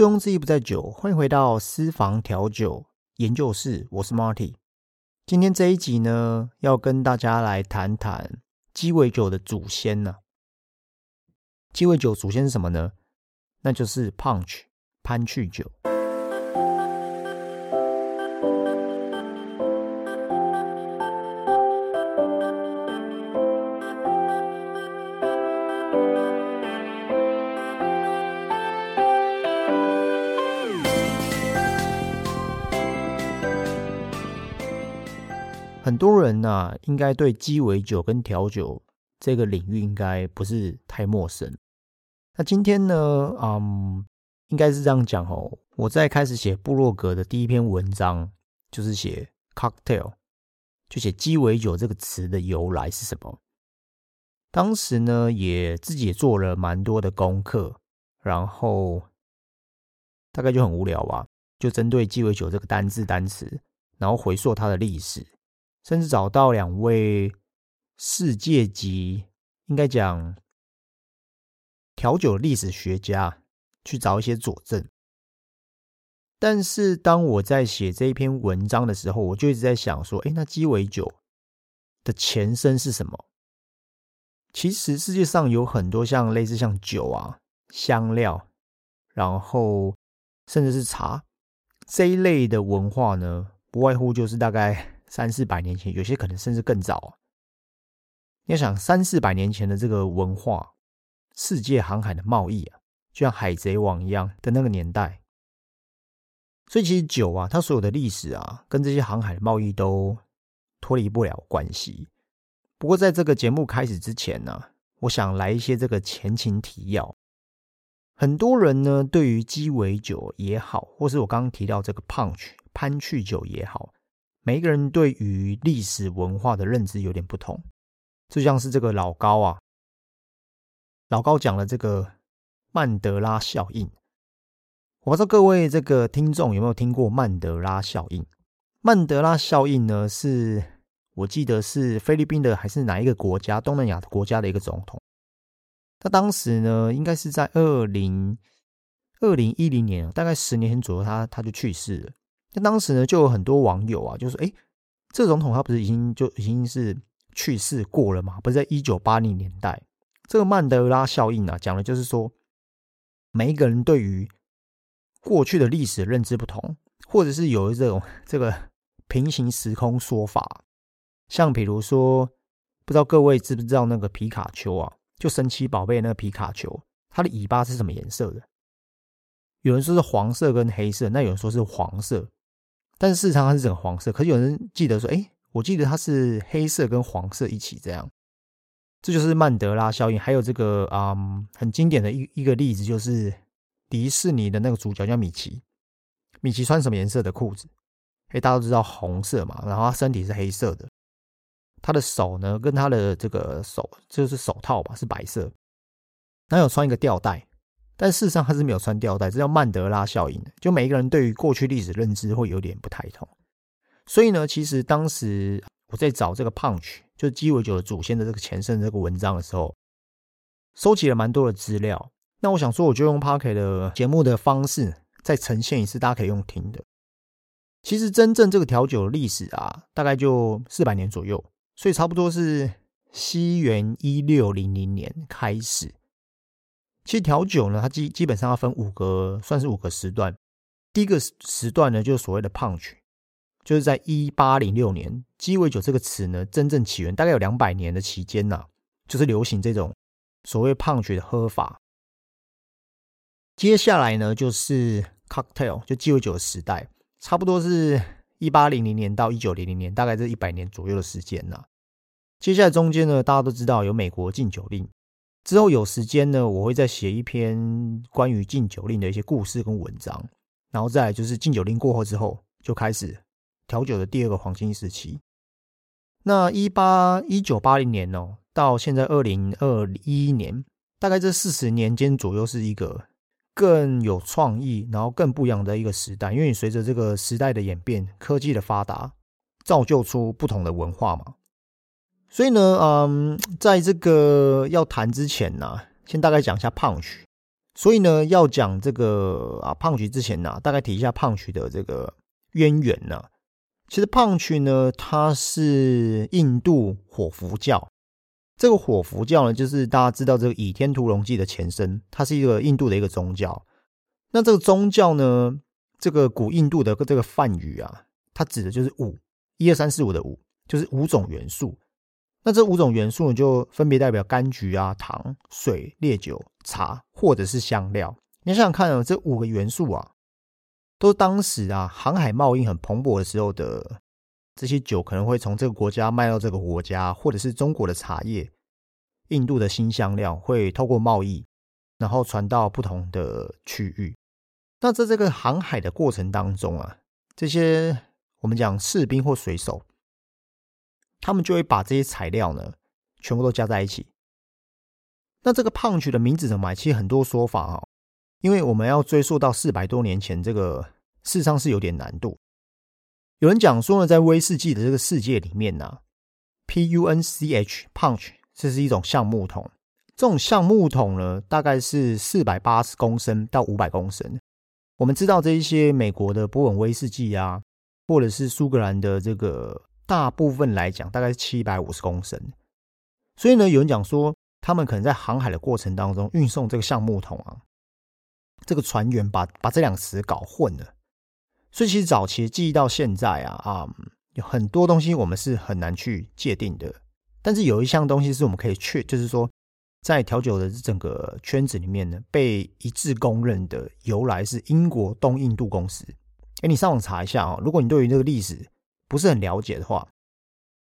醉翁之意不在酒，欢迎回到私房调酒研究室，我是 Marty。今天这一集呢，要跟大家来谈谈鸡尾酒的祖先呢。鸡尾酒祖先是什么呢？那就是 Punch 潘趣酒。很多人呐，应该对鸡尾酒跟调酒这个领域应该不是太陌生。那今天呢，嗯，应该是这样讲哦。我在开始写部落格的第一篇文章，就是写 cocktail，就写鸡尾酒这个词的由来是什么。当时呢，也自己也做了蛮多的功课，然后大概就很无聊吧，就针对鸡尾酒这个单字单词，然后回溯它的历史。甚至找到两位世界级，应该讲调酒历史学家去找一些佐证。但是当我在写这一篇文章的时候，我就一直在想说：，哎，那鸡尾酒的前身是什么？其实世界上有很多像类似像酒啊、香料，然后甚至是茶这一类的文化呢，不外乎就是大概。三四百年前，有些可能甚至更早。你要想三四百年前的这个文化，世界航海的贸易啊，就像海贼王一样的那个年代。所以其实酒啊，它所有的历史啊，跟这些航海的贸易都脱离不了关系。不过在这个节目开始之前呢，我想来一些这个前情提要。很多人呢，对于鸡尾酒也好，或是我刚刚提到这个 punch 潘趣酒也好。每一个人对于历史文化的认知有点不同，就像是这个老高啊，老高讲了这个曼德拉效应。我不知道各位这个听众有没有听过曼德拉效应？曼德拉效应呢，是我记得是菲律宾的还是哪一个国家东南亚的国家的一个总统。他当时呢，应该是在二零二零一零年，大概十年前左右，他他就去世了。那当时呢，就有很多网友啊，就说：“哎，这总统他不是已经就已经是去世过了嘛？不是在一九八零年代，这个曼德拉效应啊，讲的就是说，每一个人对于过去的历史认知不同，或者是有这种这个平行时空说法。像比如说，不知道各位知不知道那个皮卡丘啊，就神奇宝贝那个皮卡丘，它的尾巴是什么颜色的？有人说是黄色跟黑色，那有人说是黄色。”但是事实上它是整个黄色，可是有人记得说，哎，我记得它是黑色跟黄色一起这样，这就是曼德拉效应。还有这个嗯，很经典的一一个例子就是迪士尼的那个主角叫米奇，米奇穿什么颜色的裤子？哎，大家都知道红色嘛，然后他身体是黑色的，他的手呢跟他的这个手就是手套吧是白色，他有穿一个吊带。但事实上他是没有穿吊带，这叫曼德拉效应。就每一个人对于过去历史认知会有点不太同，所以呢，其实当时我在找这个 punch，就是鸡尾酒的祖先的这个前身这个文章的时候，收集了蛮多的资料。那我想说，我就用 Parker 的节目的方式再呈现一次，大家可以用听的。其实真正这个调酒的历史啊，大概就四百年左右，所以差不多是西元一六零零年开始。其实调酒呢，它基基本上要分五个，算是五个时段。第一个时段呢，就是所谓的 punch，就是在一八零六年，鸡尾酒这个词呢真正起源，大概有两百年的期间呐，就是流行这种所谓 punch 的喝法。接下来呢，就是 cocktail，就鸡尾酒的时代，差不多是一八零零年到一九零零年，大概这一百年左右的时间呐。接下来中间呢，大家都知道有美国禁酒令。之后有时间呢，我会再写一篇关于禁酒令的一些故事跟文章，然后再就是禁酒令过后之后，就开始调酒的第二个黄金时期。那一八一九八零年哦，到现在二零二一年，大概这四十年间左右是一个更有创意，然后更不一样的一个时代。因为你随着这个时代的演变，科技的发达，造就出不同的文化嘛。所以呢，嗯，在这个要谈之前呢，先大概讲一下 punch。所以呢，要讲这个啊胖曲之前呢，大概提一下胖曲的这个渊源呢。其实胖曲呢，它是印度火佛教。这个火佛教呢，就是大家知道这个《倚天屠龙记》的前身，它是一个印度的一个宗教。那这个宗教呢，这个古印度的这个梵语啊，它指的就是五，一二三四五的五，就是五种元素。那这五种元素呢，就分别代表柑橘啊、糖、水、烈酒、茶，或者是香料。你想想看啊，这五个元素啊。都当时啊，航海贸易很蓬勃的时候的这些酒，可能会从这个国家卖到这个国家，或者是中国的茶叶、印度的新香料，会透过贸易，然后传到不同的区域。那在这个航海的过程当中啊，这些我们讲士兵或水手，他们就会把这些材料呢，全部都加在一起。那这个 punch 的名字怎么来？其实很多说法啊。因为我们要追溯到四百多年前，这个事实上是有点难度。有人讲说呢，在威士忌的这个世界里面呢，P U N C H punch 这是一种橡木桶。这种橡木桶呢，大概是四百八十公升到五百公升。我们知道这一些美国的波本威士忌啊，或者是苏格兰的这个，大部分来讲大概是七百五十公升。所以呢，有人讲说，他们可能在航海的过程当中运送这个橡木桶啊。这个船员把把这两个词搞混了，所以其实早期记忆到现在啊啊，有很多东西我们是很难去界定的。但是有一项东西是我们可以确，就是说在调酒的整个圈子里面呢，被一致公认的由来是英国东印度公司。哎，你上网查一下啊，如果你对于这个历史不是很了解的话，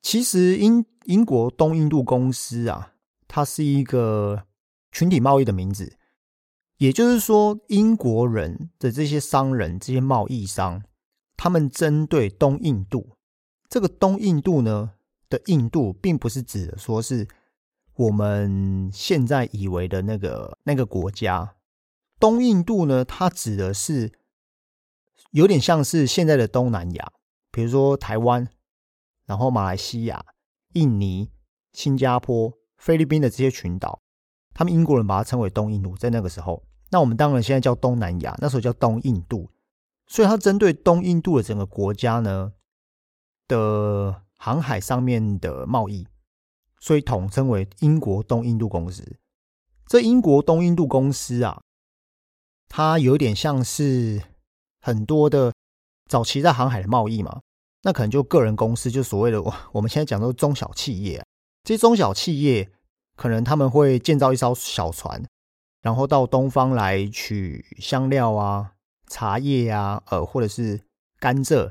其实英英国东印度公司啊，它是一个群体贸易的名字。也就是说，英国人的这些商人、这些贸易商，他们针对东印度这个东印度呢的印度，并不是指的说是我们现在以为的那个那个国家。东印度呢，它指的是有点像是现在的东南亚，比如说台湾，然后马来西亚、印尼、新加坡、菲律宾的这些群岛。他们英国人把它称为东印度，在那个时候，那我们当然现在叫东南亚，那时候叫东印度，所以它针对东印度的整个国家呢的航海上面的贸易，所以统称为英国东印度公司。这英国东印度公司啊，它有点像是很多的早期在航海的贸易嘛，那可能就个人公司，就所谓的我我们现在讲的中小企业，这些中小企业。可能他们会建造一艘小船，然后到东方来取香料啊、茶叶啊，呃，或者是甘蔗，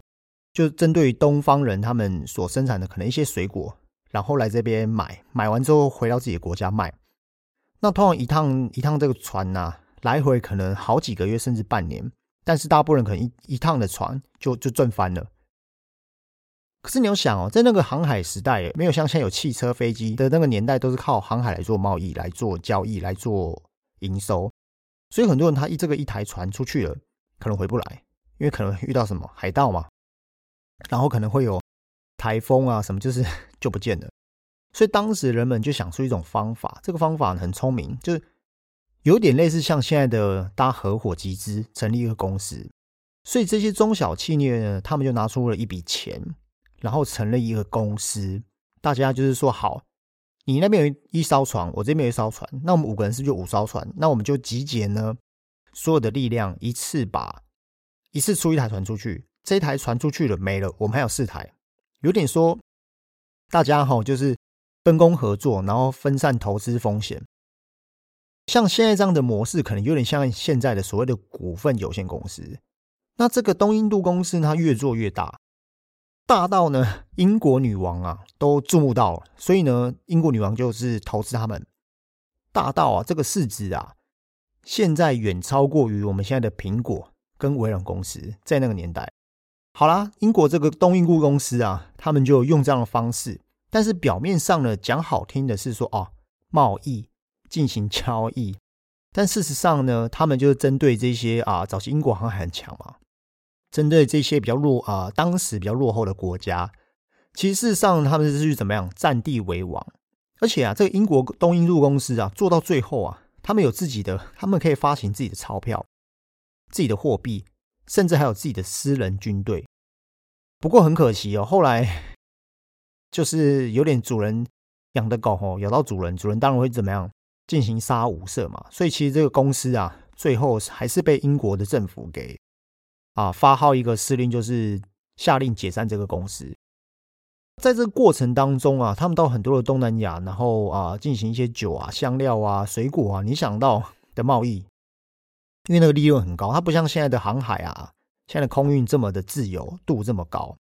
就针对东方人他们所生产的可能一些水果，然后来这边买，买完之后回到自己的国家卖。那通常一趟一趟这个船呐，来回可能好几个月甚至半年，但是大部分人可能一一趟的船就就赚翻了。可是你要想哦，在那个航海时代，没有像现在有汽车、飞机的那个年代，都是靠航海来做贸易、来做交易、来做营收。所以很多人他一这个一台船出去了，可能回不来，因为可能遇到什么海盗嘛，然后可能会有台风啊什么，就是就不见了。所以当时人们就想出一种方法，这个方法很聪明，就是有点类似像现在的搭合伙集资成立一个公司。所以这些中小企业呢，他们就拿出了一笔钱。然后成立一个公司，大家就是说好，你那边有一艘船，我这边有一艘船，那我们五个人是不是就五艘船？那我们就集结呢，所有的力量一次把一次出一台船出去，这一台船出去了没了，我们还有四台，有点说大家哈就是分工合作，然后分散投资风险。像现在这样的模式，可能有点像现在的所谓的股份有限公司。那这个东印度公司，它越做越大。大到呢，英国女王啊都注目到了，所以呢，英国女王就是投资他们。大到啊，这个市值啊，现在远超过于我们现在的苹果跟微软公司在那个年代。好啦，英国这个东印度公司啊，他们就用这样的方式，但是表面上呢，讲好听的是说哦，贸易进行交易，但事实上呢，他们就是针对这些啊，早期英国航海很强嘛。针对这些比较弱啊，当时比较落后的国家，其实事实上他们是去怎么样占地为王，而且啊，这个英国东印度公司啊，做到最后啊，他们有自己的，他们可以发行自己的钞票、自己的货币，甚至还有自己的私人军队。不过很可惜哦，后来 就是有点主人养的狗哦，咬到主人，主人当然会怎么样进行杀无赦嘛。所以其实这个公司啊，最后还是被英国的政府给啊发号一个司令，就是下令解散这个公司。在这个过程当中啊，他们到很多的东南亚，然后啊进行一些酒啊、香料啊、水果啊，你想到的贸易，因为那个利润很高，它不像现在的航海啊。现在的空运这么的自由度这么高，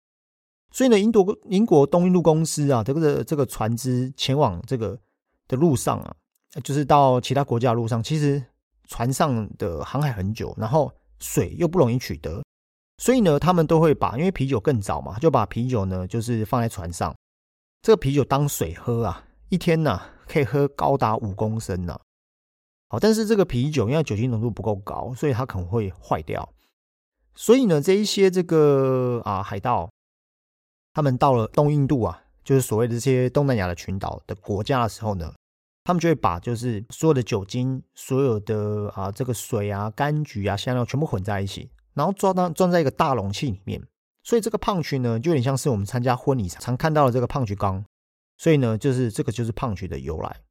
所以呢，英国英国东印度公司啊，这个这个船只前往这个的路上啊，就是到其他国家的路上，其实船上的航海很久，然后水又不容易取得，所以呢，他们都会把因为啤酒更早嘛，就把啤酒呢就是放在船上，这个啤酒当水喝啊，一天呢可以喝高达五公升呢。好，但是这个啤酒因为酒精浓度不够高，所以它可能会坏掉。所以呢，这一些这个啊海盗，他们到了东印度啊，就是所谓的这些东南亚的群岛的国家的时候呢，他们就会把就是所有的酒精、所有的啊这个水啊、柑橘啊、香料全部混在一起，然后装到装在一个大容器里面。所以这个胖曲呢，就有点像是我们参加婚礼常看到的这个胖菊缸。所以呢，就是这个就是胖菊的由来。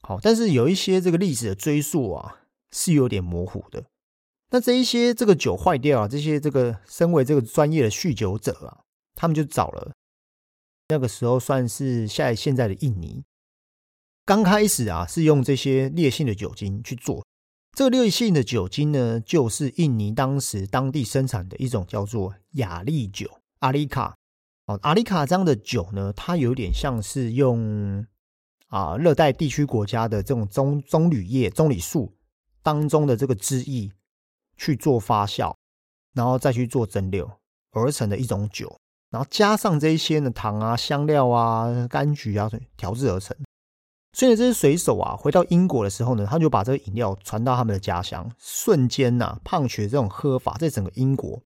好，但是有一些这个历史的追溯啊，是有点模糊的。那这一些这个酒坏掉啊，这些这个身为这个专业的酗酒者啊，他们就找了那个时候算是在现在的印尼，刚开始啊是用这些烈性的酒精去做。这个烈性的酒精呢，就是印尼当时当地生产的一种叫做雅利酒阿里卡哦，阿里卡这样的酒呢，它有点像是用啊热带地区国家的这种棕棕榈叶、棕榈树当中的这个汁液。去做发酵，然后再去做蒸馏而成的一种酒，然后加上这一些呢糖啊、香料啊、柑橘啊调制而成。所以这些水手啊，回到英国的时候呢，他就把这个饮料传到他们的家乡，瞬间呐，胖曲这种喝法在整个英国，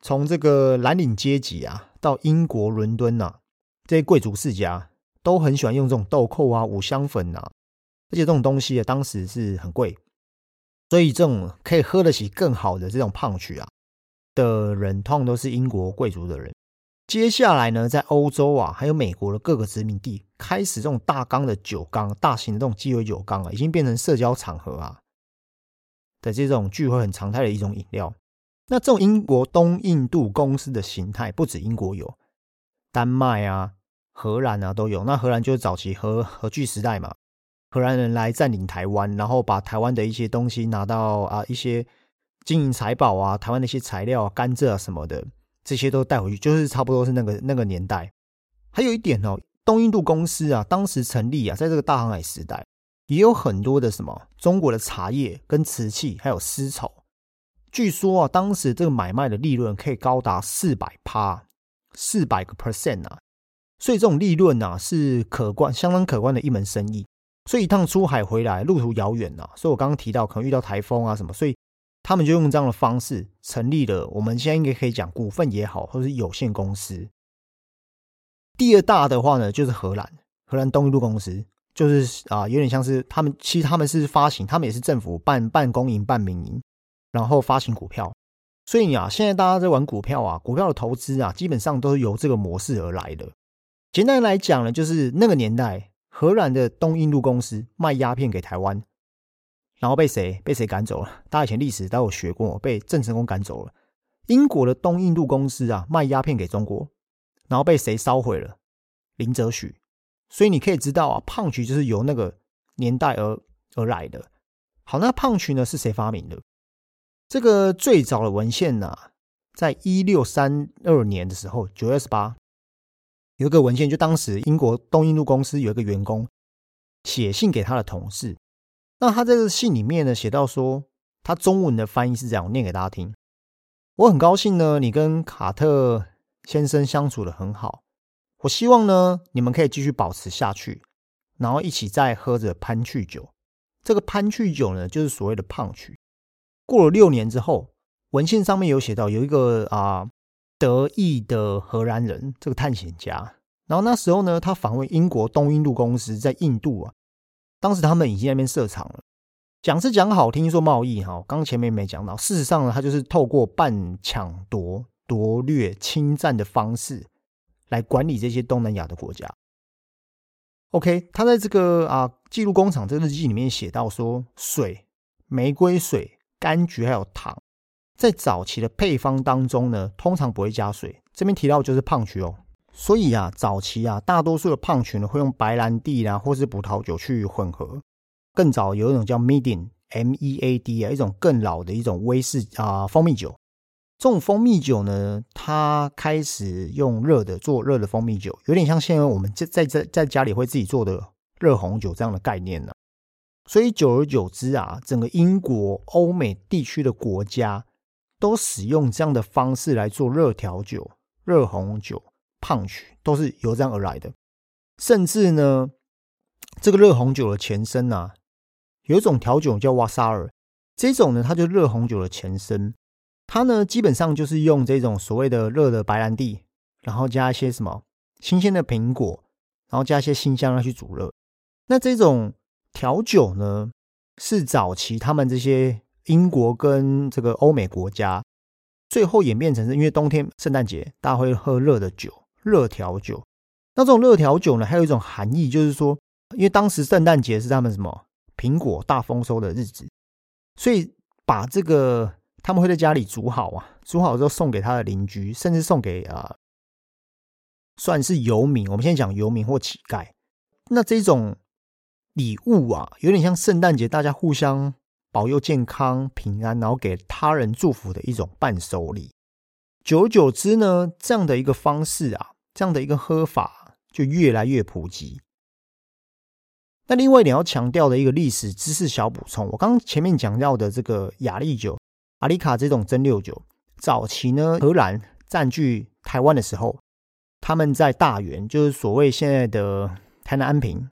从这个蓝领阶级啊，到英国伦敦呐，这些贵族世家都很喜欢用这种豆蔻啊、五香粉啊，而且这种东西啊，当时是很贵。所以这种可以喝得起更好的这种胖曲啊的人，通常都是英国贵族的人。接下来呢，在欧洲啊，还有美国的各个殖民地，开始这种大缸的酒缸、大型的这种鸡尾酒缸啊，已经变成社交场合啊的这种聚会很常态的一种饮料。那这种英国东印度公司的形态，不止英国有，丹麦啊、荷兰啊都有。那荷兰就是早期核核聚时代嘛。荷兰人来占领台湾，然后把台湾的一些东西拿到啊，一些金银财宝啊，台湾的一些材料、甘蔗啊什么的，这些都带回去，就是差不多是那个那个年代。还有一点哦，东印度公司啊，当时成立啊，在这个大航海时代，也有很多的什么中国的茶叶、跟瓷器，还有丝绸。据说啊，当时这个买卖的利润可以高达四百趴，四百个 percent 啊，所以这种利润啊，是可观、相当可观的一门生意。所以一趟出海回来，路途遥远呐，所以我刚刚提到可能遇到台风啊什么，所以他们就用这样的方式成立了。我们现在应该可以讲股份也好，或者是有限公司。第二大的话呢，就是荷兰，荷兰东印度公司，就是啊，有点像是他们，其实他们是发行，他们也是政府办办公营、办民营，然后发行股票。所以啊，现在大家在玩股票啊，股票的投资啊，基本上都是由这个模式而来的。简单来讲呢，就是那个年代。荷兰的东印度公司卖鸦片给台湾，然后被谁被谁赶走了？大家以前历史都有学过，被郑成功赶走了。英国的东印度公司啊，卖鸦片给中国，然后被谁烧毁了？林则徐。所以你可以知道啊，胖曲就是由那个年代而而来的。好，那胖曲呢是谁发明的？这个最早的文献呢，在一六三二年的时候，九月二十八。有一个文献，就当时英国东印度公司有一个员工写信给他的同事，那他这个信里面呢写到说，他中文的翻译是这样，我念给大家听。我很高兴呢，你跟卡特先生相处的很好，我希望呢你们可以继续保持下去，然后一起再喝着潘趣酒。这个潘趣酒呢，就是所谓的胖曲。过了六年之后，文献上面有写到有一个啊。得意的荷兰人，这个探险家。然后那时候呢，他访问英国东印度公司在印度啊，当时他们已经那边设厂了。讲是讲好听说贸易哈，刚前面没讲到，事实上呢，它就是透过半抢夺、夺掠、侵占的方式来管理这些东南亚的国家。OK，他在这个啊记录工厂这个日记里面写到说，水、玫瑰水、柑橘还有糖，在早期的配方当中呢，通常不会加水。这边提到就是胖橘哦，所以啊，早期啊，大多数的胖群呢会用白兰地啦或是葡萄酒去混合。更早有一种叫 Mead，M E A D 啊，一种更老的一种威士啊蜂蜜酒。这种蜂蜜酒呢，它开始用热的做热的蜂蜜酒，有点像现在我们在在在在家里会自己做的热红酒这样的概念呢。所以久而久之啊，整个英国、欧美地区的国家都使用这样的方式来做热调酒、热红酒、胖曲，都是由这样而来的。甚至呢，这个热红酒的前身啊。有一种调酒叫瓦萨尔，这种呢，它就热红酒的前身。它呢，基本上就是用这种所谓的热的白兰地，然后加一些什么新鲜的苹果，然后加一些新香料去煮热。那这种调酒呢，是早期他们这些英国跟这个欧美国家，最后演变成是因为冬天圣诞节大家会喝热的酒，热调酒。那这种热调酒呢，还有一种含义，就是说，因为当时圣诞节是他们什么？苹果大丰收的日子，所以把这个他们会在家里煮好啊，煮好之后送给他的邻居，甚至送给啊，算是游民。我们现在讲游民或乞丐，那这种礼物啊，有点像圣诞节大家互相保佑健康平安，然后给他人祝福的一种伴手礼。久而久之呢，这样的一个方式啊，这样的一个喝法就越来越普及。那另外一点要强调的一个历史知识小补充，我刚前面讲到的这个雅利酒、阿里卡这种蒸馏酒，早期呢荷兰占据台湾的时候，他们在大园，就是所谓现在的台南安平，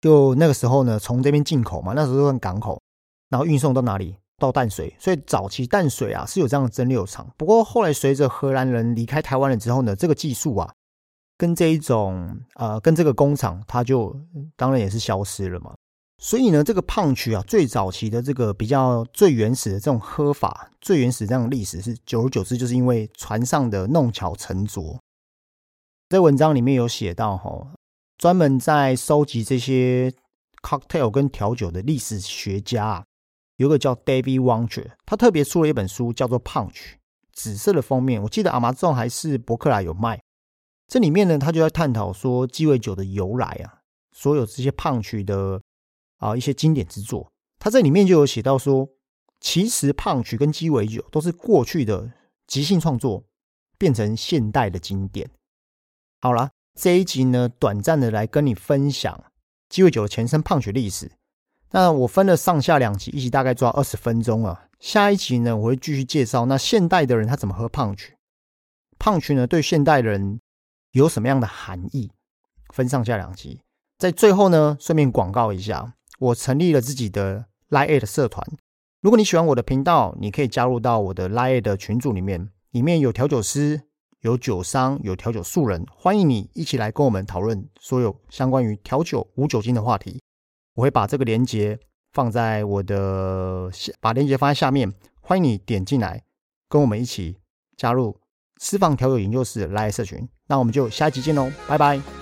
就那个时候呢从这边进口嘛，那时候用港口，然后运送到哪里？到淡水，所以早期淡水啊是有这样的蒸馏厂。不过后来随着荷兰人离开台湾了之后呢，这个技术啊。跟这一种呃，跟这个工厂，它就当然也是消失了嘛。所以呢，这个胖曲啊，最早期的这个比较最原始的这种喝法，最原始这样的历史是久而久之，就是因为船上的弄巧成拙。在文章里面有写到哈，专门在收集这些 cocktail 跟调酒的历史学家啊，有个叫 David w a n g e r 他特别出了一本书，叫做《胖曲》，紫色的封面，我记得阿玛仲还是博客来有卖。这里面呢，他就在探讨说鸡尾酒的由来啊，所有这些胖曲的啊一些经典之作，他在里面就有写到说，其实胖曲跟鸡尾酒都是过去的即兴创作，变成现代的经典。好了，这一集呢，短暂的来跟你分享鸡尾酒的前身胖曲历史。那我分了上下两集，一集大概抓二十分钟啊。下一集呢，我会继续介绍那现代的人他怎么喝胖曲，胖曲呢对现代人。有什么样的含义？分上下两集，在最后呢，顺便广告一下，我成立了自己的 Line 社团。如果你喜欢我的频道，你可以加入到我的 Line 的群组里面，里面有调酒师、有酒商、有调酒素人，欢迎你一起来跟我们讨论所有相关于调酒无酒精的话题。我会把这个链接放在我的下，把链接放在下面，欢迎你点进来，跟我们一起加入私房调酒研究室来社群。那我们就下一集见喽，拜拜。